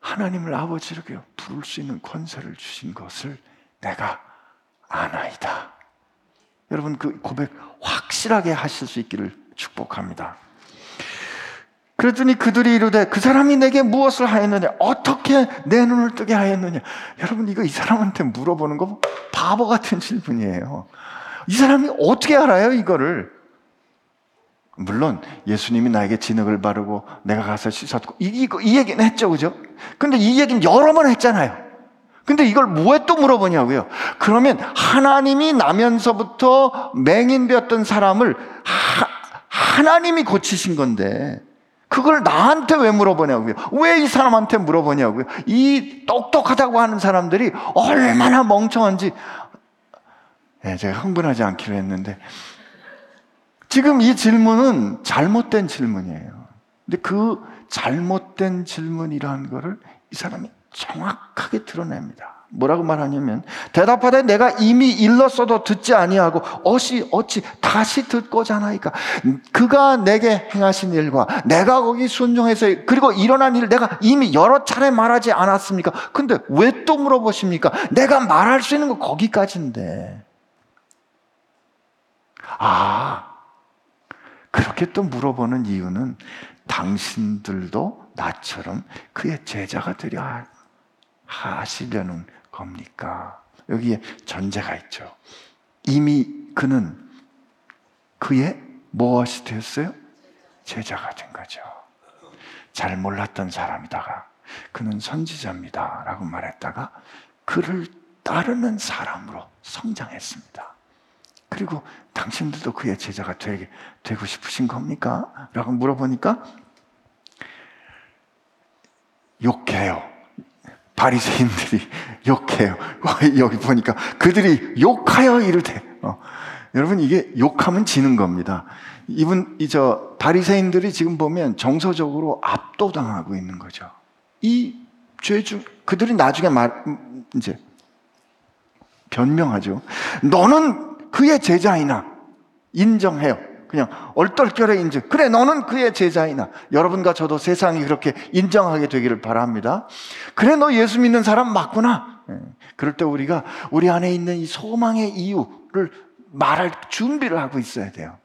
Speaker 1: 하나님을 아버지로 부를 수 있는 권세를 주신 것을 내가 아나이다. 여러분 그 고백 확실하게 하실 수 있기를 축복합니다. 그랬더니 그들이 이르되 그 사람이 내게 무엇을 하였느냐? 어떻게 내 눈을 뜨게 하였느냐? 여러분 이거 이 사람한테 물어보는 거 바보 같은 질문이에요. 이 사람이 어떻게 알아요 이거를? 물론 예수님이 나에게 진흙을 바르고 내가 가서 씻었고 이, 이, 이 얘기는 했죠 그죠? 근데 이 얘기는 여러 번 했잖아요 근데 이걸 뭐에 또 물어보냐고요 그러면 하나님이 나면서부터 맹인되었던 사람을 하, 하나님이 고치신 건데 그걸 나한테 왜 물어보냐고요? 왜 이 사람한테 물어보냐고요? 이 똑똑하다고 하는 사람들이 얼마나 멍청한지 네, 제가 흥분하지 않기로 했는데 지금 이 질문은 잘못된 질문이에요. 근데 그 잘못된 질문이라는 것을 이 사람이 정확하게 드러냅니다. 뭐라고 말하냐면 대답하되 내가 이미 일렀어도 듣지 아니하고 어시 어찌 다시 듣고자 하나이까 그가 내게 행하신 일과 내가 거기 순종해서 그리고 일어난 일을 내가 이미 여러 차례 말하지 않았습니까? 근데 왜 또 물어보십니까? 내가 말할 수 있는 거 거기까지인데 아 그렇게 또 물어보는 이유는 당신들도 나처럼 그의 제자가 되려 하시려는 겁니까? 여기에 전제가 있죠. 이미 그는 그의 무엇이 되었어요? 제자가 된 거죠. 잘 몰랐던 사람이다가 그는 선지자입니다. 라고 말했다가 그를 따르는 사람으로 성장했습니다. 그리고 당신들도 그의 제자가 되게, 되고 싶으신 겁니까? 라고 물어보니까 욕해요. 바리새인들이 욕해요. 여기 보니까 그들이 욕하여 이르되 어. 여러분 이게 욕하면 지는 겁니다. 이분 이 저 바리새인들이 지금 보면 정서적으로 압도당하고 있는 거죠. 이 죄주 그들이 나중에 말 이제 변명하죠. 너는 그의 제자이나 인정해요. 그냥 얼떨결에 인정. 그래, 너는 그의 제자이나. 여러분과 저도 세상이 그렇게 인정하게 되기를 바랍니다. 그래, 너 예수 믿는 사람 맞구나. 예. 그럴 때 우리가 우리 안에 있는 이 소망의 이유를 말할 준비를 하고 있어야 돼요.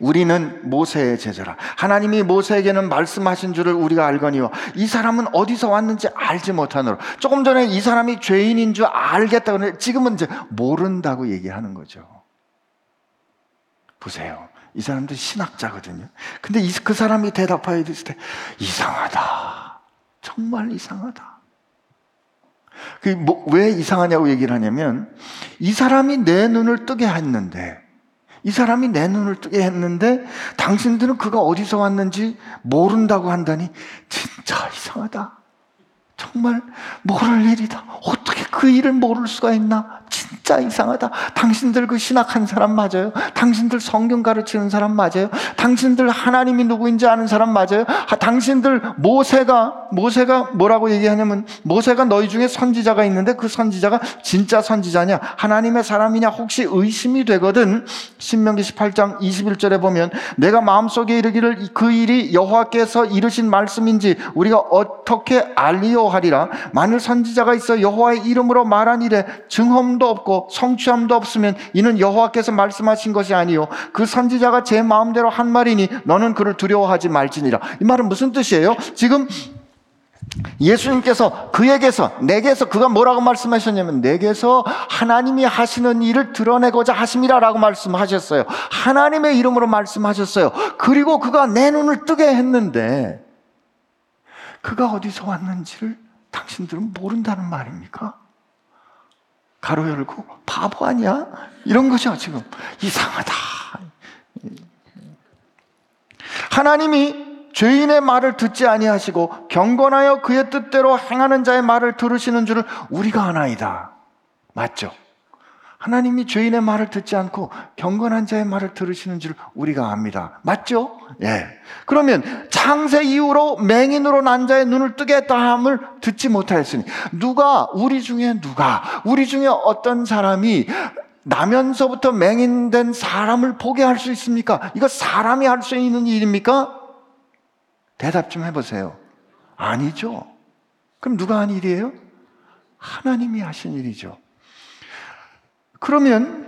Speaker 1: 우리는 모세의 제자라. 하나님이 모세에게는 말씀하신 줄을 우리가 알거니와 이 사람은 어디서 왔는지 알지 못하노라. 조금 전에 이 사람이 죄인인 줄 알겠다 그러는데 지금은 이제 모른다고 얘기하는 거죠. 보세요. 이 사람들 신학자거든요. 근데 그 사람이 대답하여 있을 때 이상하다. 정말 이상하다. 그왜 이상하냐고 얘기를 하냐면 이 사람이 내 눈을 뜨게 했는데 이 사람이 내 눈을 뜨게 했는데 당신들은 그가 어디서 왔는지 모른다고 한다니 진짜 이상하다. 정말 모를 일이다. 어떻게 그 일을 모를 수가 있나? 진짜 이상하다. 당신들 그 신학한 사람 맞아요? 당신들 성경 가르치는 사람 맞아요? 당신들 하나님이 누구인지 아는 사람 맞아요? 당신들 모세가 모세가 뭐라고 얘기하냐면 모세가 너희 중에 선지자가 있는데 그 선지자가 진짜 선지자냐? 하나님의 사람이냐? 혹시 의심이 되거든. 신명기 18장 21절에 보면 내가 마음속에 이르기를 그 일이 여호와께서 이르신 말씀인지 우리가 어떻게 알리오 하리라. 만일 선지자가 있어 여호와의 이름으로 말한 일에 증험도 없고 성취함도 없으면 이는 여호와께서 말씀하신 것이 아니요 그 선지자가 제 마음대로 한 말이니 너는 그를 두려워하지 말지니라. 이 말은 무슨 뜻이에요? 지금 예수님께서 그에게서 내게서 그가 뭐라고 말씀하셨냐면 내게서 하나님이 하시는 일을 드러내고자 하심이라라고 말씀하셨어요. 하나님의 이름으로 말씀하셨어요. 그리고 그가 내 눈을 뜨게 했는데 그가 어디서 왔는지를 당신들은 모른다는 말입니까? 가로 열고 바보 아니야? 이런 거죠, 지금. 이상하다. 하나님이 죄인의 말을 듣지 아니하시고 경건하여 그의 뜻대로 행하는 자의 말을 들으시는 줄을 우리가 아나이다. 맞죠? 하나님이 죄인의 말을 듣지 않고 경건한 자의 말을 들으시는 줄 우리가 압니다. 맞죠? 예. 그러면 창세 이후로 맹인으로 난 자의 눈을 뜨게 했다 함을 듣지 못하였으니 누가 우리 중에 누가 우리 중에 어떤 사람이 나면서부터 맹인된 사람을 보게 할 수 있습니까? 이거 사람이 할 수 있는 일입니까? 대답 좀 해보세요. 아니죠. 그럼 누가 한 일이에요? 하나님이 하신 일이죠. 그러면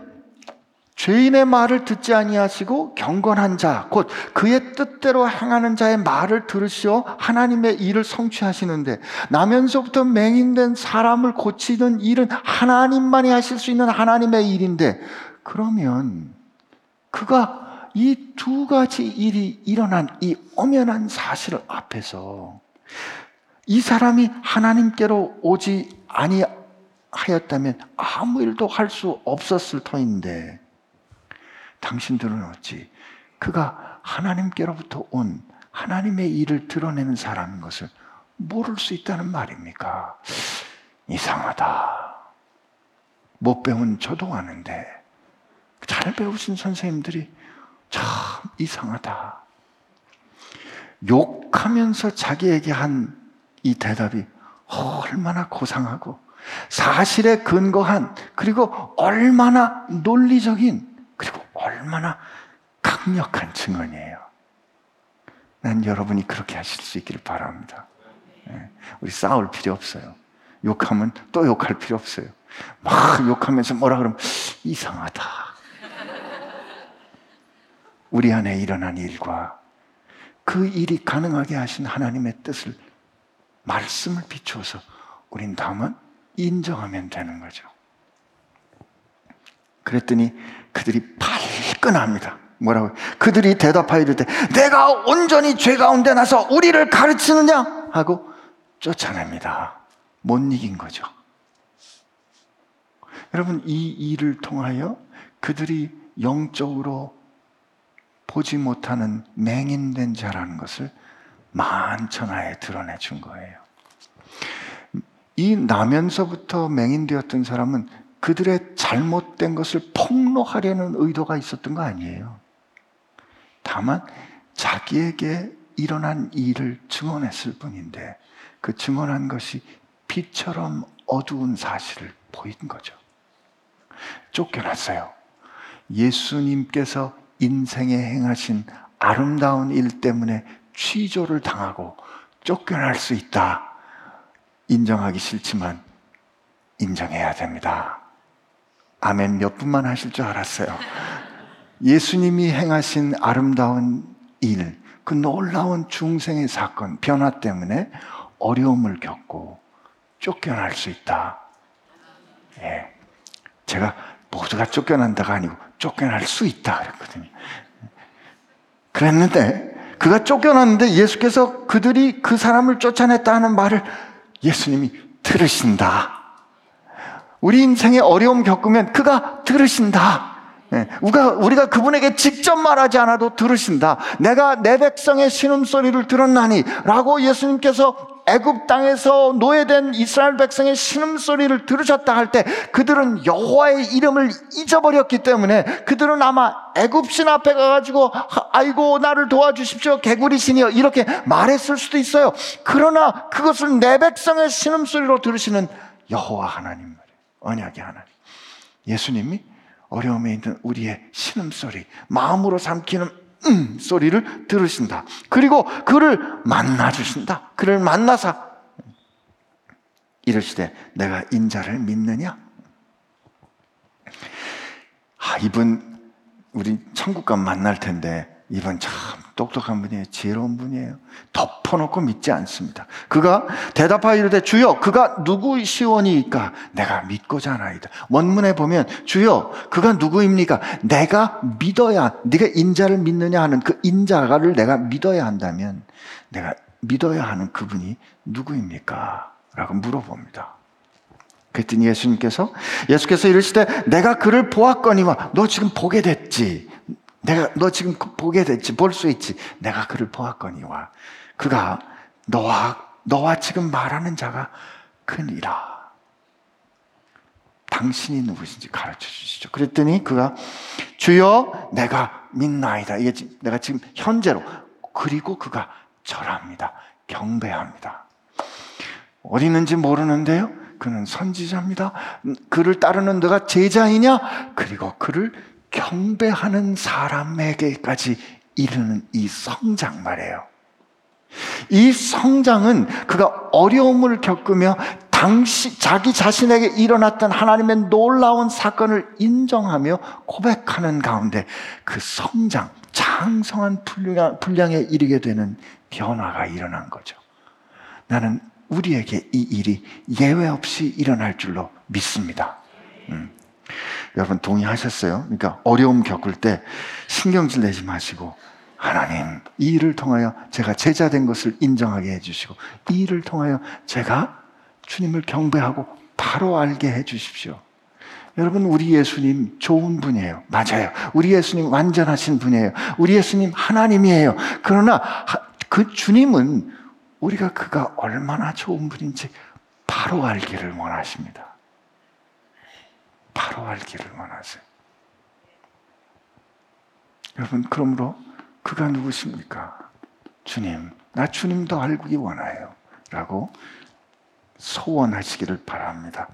Speaker 1: 죄인의 말을 듣지 아니하시고 경건한 자, 곧 그의 뜻대로 행하는 자의 말을 들으시어 하나님의 일을 성취하시는데 나면서부터 맹인된 사람을 고치는 일은 하나님만이 하실 수 있는 하나님의 일인데 그러면 그가 이 두 가지 일이 일어난 이 엄연한 사실 앞에서 이 사람이 하나님께로 오지 아니하였다면 아무 일도 할 수 없었을 터인데 당신들은 어찌 그가 하나님께로부터 온 하나님의 일을 드러내는 사람인 것을 모를 수 있다는 말입니까? 이상하다. 못 배운 저도 아는데 잘 배우신 선생님들이 참 이상하다. 욕하면서 자기에게 한 이 대답이 얼마나 고상하고 사실에 근거한 그리고 얼마나 논리적인 그리고 얼마나 강력한 증언이에요. 난 여러분이 그렇게 하실 수 있기를 바랍니다. 예, 우리 싸울 필요 없어요. 욕하면 또 욕할 필요 없어요. 막 욕하면서 뭐라 그러면 이상하다. 우리 안에 일어난 일과 그 일이 가능하게 하신 하나님의 뜻을 말씀을 비추어서 우린 다음은 인정하면 되는 거죠. 그랬더니 그들이 발끈합니다. 뭐라고? 그들이 대답하여 이르되 내가 온전히 죄 가운데 나서 우리를 가르치느냐 하고 쫓아냅니다. 못 이긴 거죠. 여러분 이 일을 통하여 그들이 영적으로 보지 못하는 맹인된 자라는 것을 만천하에 드러내 준 거예요. 이 나면서부터 맹인되었던 사람은 그들의 잘못된 것을 폭로하려는 의도가 있었던 거 아니에요. 다만 자기에게 일어난 일을 증언했을 뿐인데 그 증언한 것이 빛처럼 어두운 사실을 보인 거죠. 쫓겨났어요. 예수님께서 인생에 행하신 아름다운 일 때문에 취조를 당하고 쫓겨날 수 있다. 인정하기 싫지만 인정해야 됩니다. 아멘 몇 분만 하실 줄 알았어요. 예수님이 행하신 아름다운 일, 그 놀라운 중생의 사건, 변화 때문에 어려움을 겪고 쫓겨날 수 있다. 예. 제가 모두가 쫓겨난다가 아니고 쫓겨날 수 있다 그랬거든요. 그랬는데 그가 쫓겨났는데 예수께서 그들이 그 사람을 쫓아냈다 하는 말을 예수님이 들으신다. 우리 인생에 어려움 겪으면 그가 들으신다. 예, 우리가, 우리가 그분에게 직접 말하지 않아도 들으신다. 내가 내 백성의 신음소리를 들었나니 라고 예수님께서 애굽 땅에서 노예된 이스라엘 백성의 신음소리를 들으셨다 할 때 그들은 여호와의 이름을 잊어버렸기 때문에 그들은 아마 애굽신 앞에 가가지고 아이고 나를 도와주십시오 개구리신이여 이렇게 말했을 수도 있어요. 그러나 그것을 내 백성의 신음소리로 들으시는 여호와 하나님 언약의 하나님 예수님이 어려움에 있는 우리의 신음소리 마음으로 삼키는 음 소리를 들으신다. 그리고 그를 만나 주신다. 그를 만나사 이르시되 내가 인자를 믿느냐? 아, 이분 우리 천국 가 만날 텐데 이분 참 똑똑한 분이에요. 지혜로운 분이에요. 덮어놓고 믿지 않습니다. 그가 대답하여 이르되 주여 그가 누구 시원이니까 내가 믿고자 하나이다. 원문에 보면 주여 그가 누구입니까? 내가 믿어야 네가 인자를 믿느냐 하는 그 인자를 내가 믿어야 한다면 내가 믿어야 하는 그분이 누구입니까? 라고 물어봅니다. 그랬더니 예수님께서 예수께서 이르시되 내가 그를 보았거니와 너 지금 보게 됐지. 내가 너 지금 보게 됐지 볼 수 있지. 내가 그를 보았거니와 그가 너와 너와 지금 말하는 자가 크니라. 당신이 누구신지 가르쳐 주시죠. 그랬더니 그가 주여 내가 믿나이다. 이게 지금 내가 지금 현재로 그리고 그가 절합니다. 경배합니다. 어디 있는지 모르는데요. 그는 선지자입니다. 그를 따르는 너가 제자이냐? 그리고 그를 경배하는 사람에게까지 이르는 이 성장 말이에요. 이 성장은 그가 어려움을 겪으며 당시 자기 자신에게 일어났던 하나님의 놀라운 사건을 인정하며 고백하는 가운데 그 성장, 장성한 분량, 분량에 이르게 되는 변화가 일어난 거죠. 나는 우리에게 이 일이 예외 없이 일어날 줄로 믿습니다. 음. 여러분 동의하셨어요? 그러니까 어려움 겪을 때 신경질 내지 마시고 하나님 이 일을 통하여 제가 제자 된 것을 인정하게 해주시고 이 일을 통하여 제가 주님을 경배하고 바로 알게 해 주십시오. 여러분, 우리 예수님 좋은 분이에요. 맞아요. 우리 예수님 완전하신 분이에요. 우리 예수님 하나님이에요. 그러나 그 주님은 우리가 그가 얼마나 좋은 분인지 바로 알기를 원하십니다. 바로 알기를 원하세요. 여러분, 그러므로 그가 누구십니까? 주님, 나 주님도 알기 원해요. 라고 소원하시기를 바랍니다.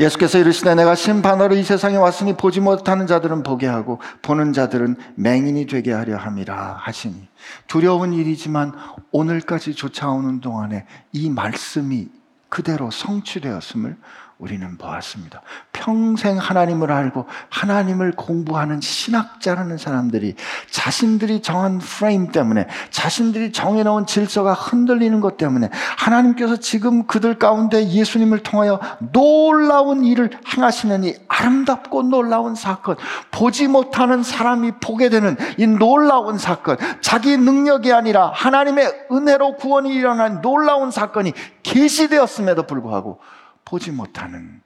Speaker 1: 예수께서 이르시되 내가 심판하러 이 세상에 왔으니 보지 못하는 자들은 보게 하고 보는 자들은 맹인이 되게 하려 함이라 하시니 두려운 일이지만 오늘까지 쫓아오는 동안에 이 말씀이 그대로 성취되었음을 우리는 보았습니다. 평생 하나님을 알고 하나님을 공부하는 신학자라는 사람들이 자신들이 정한 프레임 때문에 자신들이 정해놓은 질서가 흔들리는 것 때문에 하나님께서 지금 그들 가운데 예수님을 통하여 놀라운 일을 행하시는 이 아름답고 놀라운 사건, 보지 못하는 사람이 보게 되는 이 놀라운 사건, 자기 능력이 아니라 하나님의 은혜로 구원이 일어난 놀라운 사건이 계시되었음에도 불구하고 보지 못하는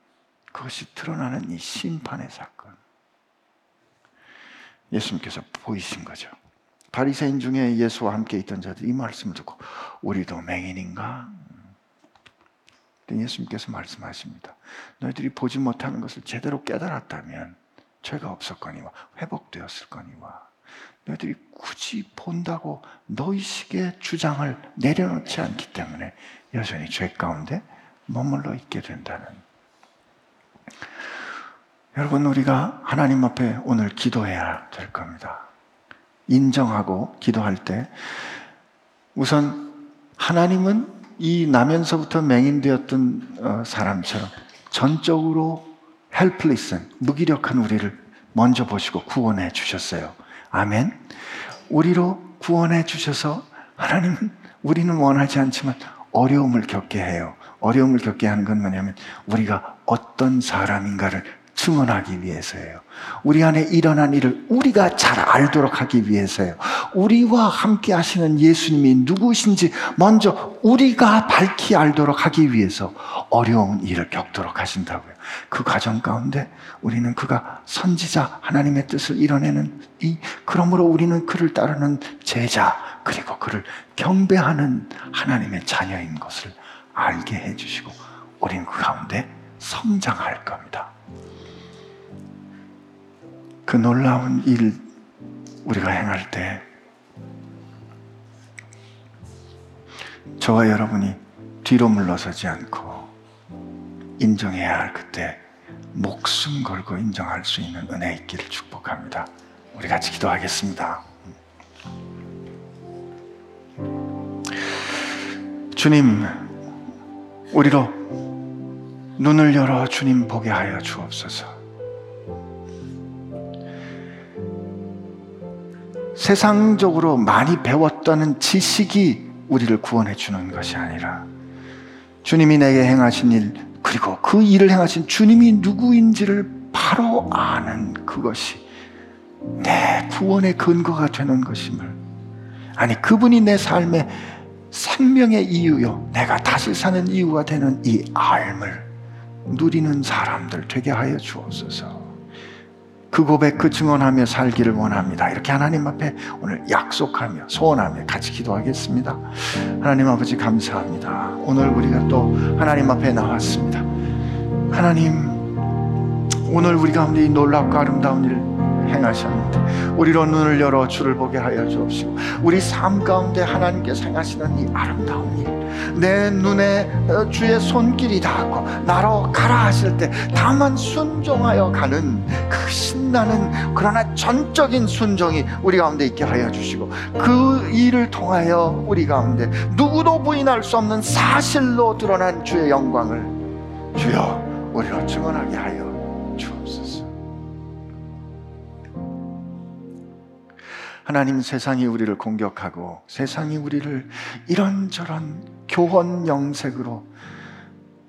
Speaker 1: 그것이 드러나는 이 심판의 사건. 예수님께서 보이신 거죠. 바리새인 중에 예수와 함께 있던 자들 이 말씀을 듣고 우리도 맹인인가? 예수님께서 말씀하십니다. 너희들이 보지 못하는 것을 제대로 깨달았다면 죄가 없었거니와 회복되었을 거니와 너희들이 굳이 본다고 너희식의 주장을 내려놓지 않기 때문에 여전히 죄 가운데 머물러 있게 된다는. 여러분, 우리가 하나님 앞에 오늘 기도해야 될 겁니다. 인정하고 기도할 때, 우선 하나님은 이 나면서부터 맹인되었던 어, 사람처럼 전적으로 헬플리슨, 무기력한 우리를 먼저 보시고 구원해 주셨어요. 아멘. 우리로 구원해 주셔서 하나님은 우리는 원하지 않지만 어려움을 겪게 해요. 어려움을 겪게 하는 건 뭐냐면 우리가 어떤 사람인가를 증언하기 위해서예요. 우리 안에 일어난 일을 우리가 잘 알도록 하기 위해서예요. 우리와 함께 하시는 예수님이 누구신지 먼저 우리가 밝히 알도록 하기 위해서 어려운 일을 겪도록 하신다고요. 그 과정 가운데 우리는 그가 선지자 하나님의 뜻을 이뤄내는 이 그러므로 우리는 그를 따르는 제자 그리고 그를 경배하는 하나님의 자녀인 것을 알게 해주시고 우리는 그 가운데 성장할 겁니다. 그 놀라운 일 우리가 행할 때 저와 여러분이 뒤로 물러서지 않고 인정해야 할 그때 목숨 걸고 인정할 수 있는 은혜 있기를 축복합니다. 우리 같이 기도하겠습니다. 주님, 우리로 눈을 열어 주님 보게 하여 주옵소서. 세상적으로 많이 배웠다는 지식이 우리를 구원해 주는 것이 아니라 주님이 내게 행하신 일 그리고 그 일을 행하신 주님이 누구인지를 바로 아는 그것이 내 구원의 근거가 되는 것임을 아니 그분이 내 삶의 생명의 이유요. 내가 다시 사는 이유가 되는 이 알을 누리는 사람들 되게 하여 주옵소서. 그 고백, 그 증언하며 살기를 원합니다. 이렇게 하나님 앞에 오늘 약속하며 소원하며 같이 기도하겠습니다. 하나님 아버지 감사합니다. 오늘 우리가 또 하나님 앞에 나왔습니다. 하나님, 오늘 우리 가운데 이 놀랍고 아름다운 일 행하셨는데 우리로 눈을 열어 주를 보게 하여 주옵시고 우리 삶 가운데 하나님께서 행하시는 이 아름다운 일 내 눈에 어, 주의 손길이 닿았고 나로 가라 하실 때 다만 순종하여 가는 그 신나는 그러나 전적인 순종이 우리 가운데 있게 하여 주시고 그 일을 통하여 우리 가운데 누구도 부인할 수 없는 사실로 드러난 주의 영광을 주여 우리로 증언하게 하여 하나님 세상이 우리를 공격하고 세상이 우리를 이런저런 교원 영색으로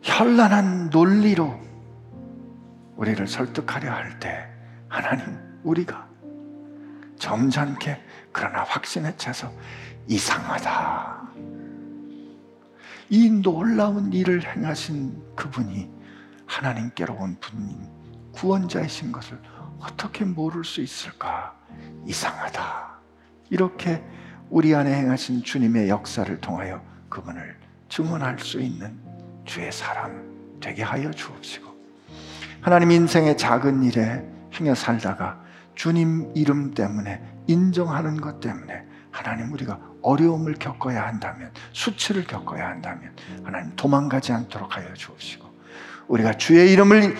Speaker 1: 현란한 논리로 우리를 설득하려 할 때 하나님 우리가 점잖게 그러나 확신에 차서 이상하다. 이 놀라운 일을 행하신 그분이 하나님께로 온 분인 구원자이신 것을 어떻게 모를 수 있을까? 이상하다. 이렇게 우리 안에 행하신 주님의 역사를 통하여 그분을 증언할 수 있는 주의 사람 되게 하여 주옵시고 하나님 인생의 작은 일에 행여 살다가 주님 이름 때문에 인정하는 것 때문에 하나님 우리가 어려움을 겪어야 한다면 수치를 겪어야 한다면 하나님 도망가지 않도록 하여 주옵시고 우리가 주의 이름을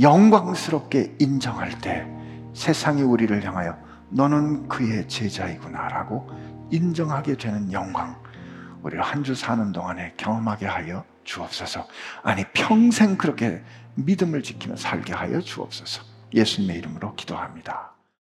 Speaker 1: 영광스럽게 인정할 때 세상이 우리를 향하여 너는 그의 제자이구나라고 인정하게 되는 영광 우리를 한 주 사는 동안에 경험하게 하여 주옵소서. 아니 평생 그렇게 믿음을 지키며 살게 하여 주옵소서. 예수님의 이름으로 기도합니다.